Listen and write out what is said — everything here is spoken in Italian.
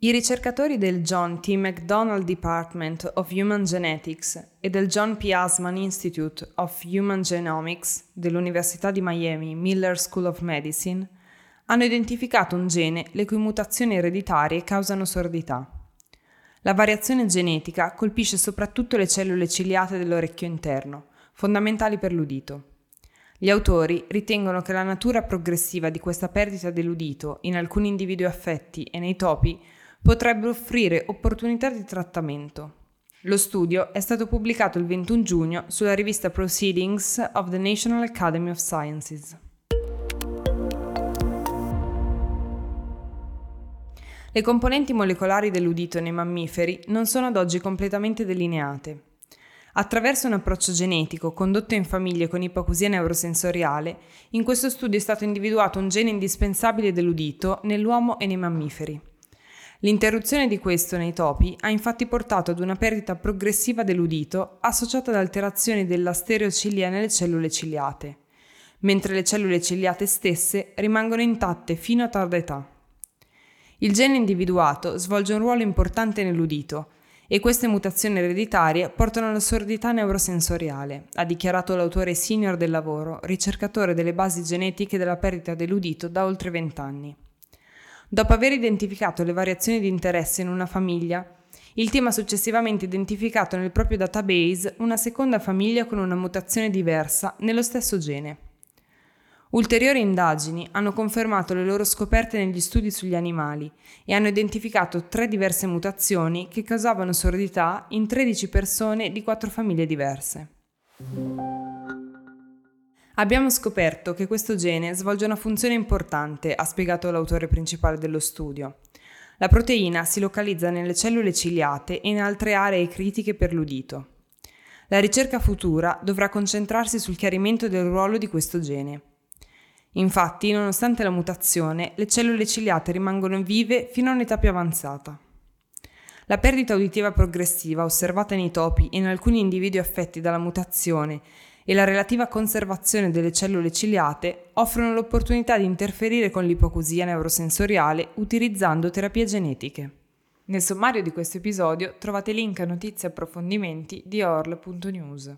I ricercatori del John T. McDonald Department of Human Genetics e del John P. Asman Institute of Human Genomics dell'Università di Miami Miller School of Medicine hanno identificato un gene le cui mutazioni ereditarie causano sordità. La variazione genetica colpisce soprattutto le cellule ciliate dell'orecchio interno, fondamentali per l'udito. Gli autori ritengono che la natura progressiva di questa perdita dell'udito in alcuni individui affetti e nei topi potrebbe offrire opportunità di trattamento. Lo studio è stato pubblicato il 21 giugno sulla rivista Proceedings of the National Academy of Sciences. Le componenti molecolari dell'udito nei mammiferi non sono ad oggi completamente delineate. Attraverso un approccio genetico condotto in famiglie con ipoacusia neurosensoriale, in questo studio è stato individuato un gene indispensabile dell'udito nell'uomo e nei mammiferi. L'interruzione di questo nei topi ha infatti portato ad una perdita progressiva dell'udito associata ad alterazioni della stereocilia nelle cellule ciliate, mentre le cellule ciliate stesse rimangono intatte fino a tarda età. Il gene individuato svolge un ruolo importante nell'udito e queste mutazioni ereditarie portano alla sordità neurosensoriale, ha dichiarato l'autore senior del lavoro, ricercatore delle basi genetiche della perdita dell'udito da oltre vent'anni. Dopo aver identificato le variazioni di interesse in una famiglia, il team ha successivamente identificato nel proprio database una seconda famiglia con una mutazione diversa nello stesso gene. Ulteriori indagini hanno confermato le loro scoperte negli studi sugli animali e hanno identificato tre diverse mutazioni che causavano sordità in 13 persone di quattro famiglie diverse. Abbiamo scoperto che questo gene svolge una funzione importante, ha spiegato l'autore principale dello studio. La proteina si localizza nelle cellule ciliate e in altre aree critiche per l'udito. La ricerca futura dovrà concentrarsi sul chiarimento del ruolo di questo gene. Infatti, nonostante la mutazione, le cellule ciliate rimangono vive fino a un'età più avanzata. La perdita uditiva progressiva osservata nei topi e in alcuni individui affetti dalla mutazione e la relativa conservazione delle cellule ciliate offrono l'opportunità di interferire con l'ipocusia neurosensoriale utilizzando terapie genetiche. Nel sommario di questo episodio trovate link a notizie e approfondimenti di orl.news.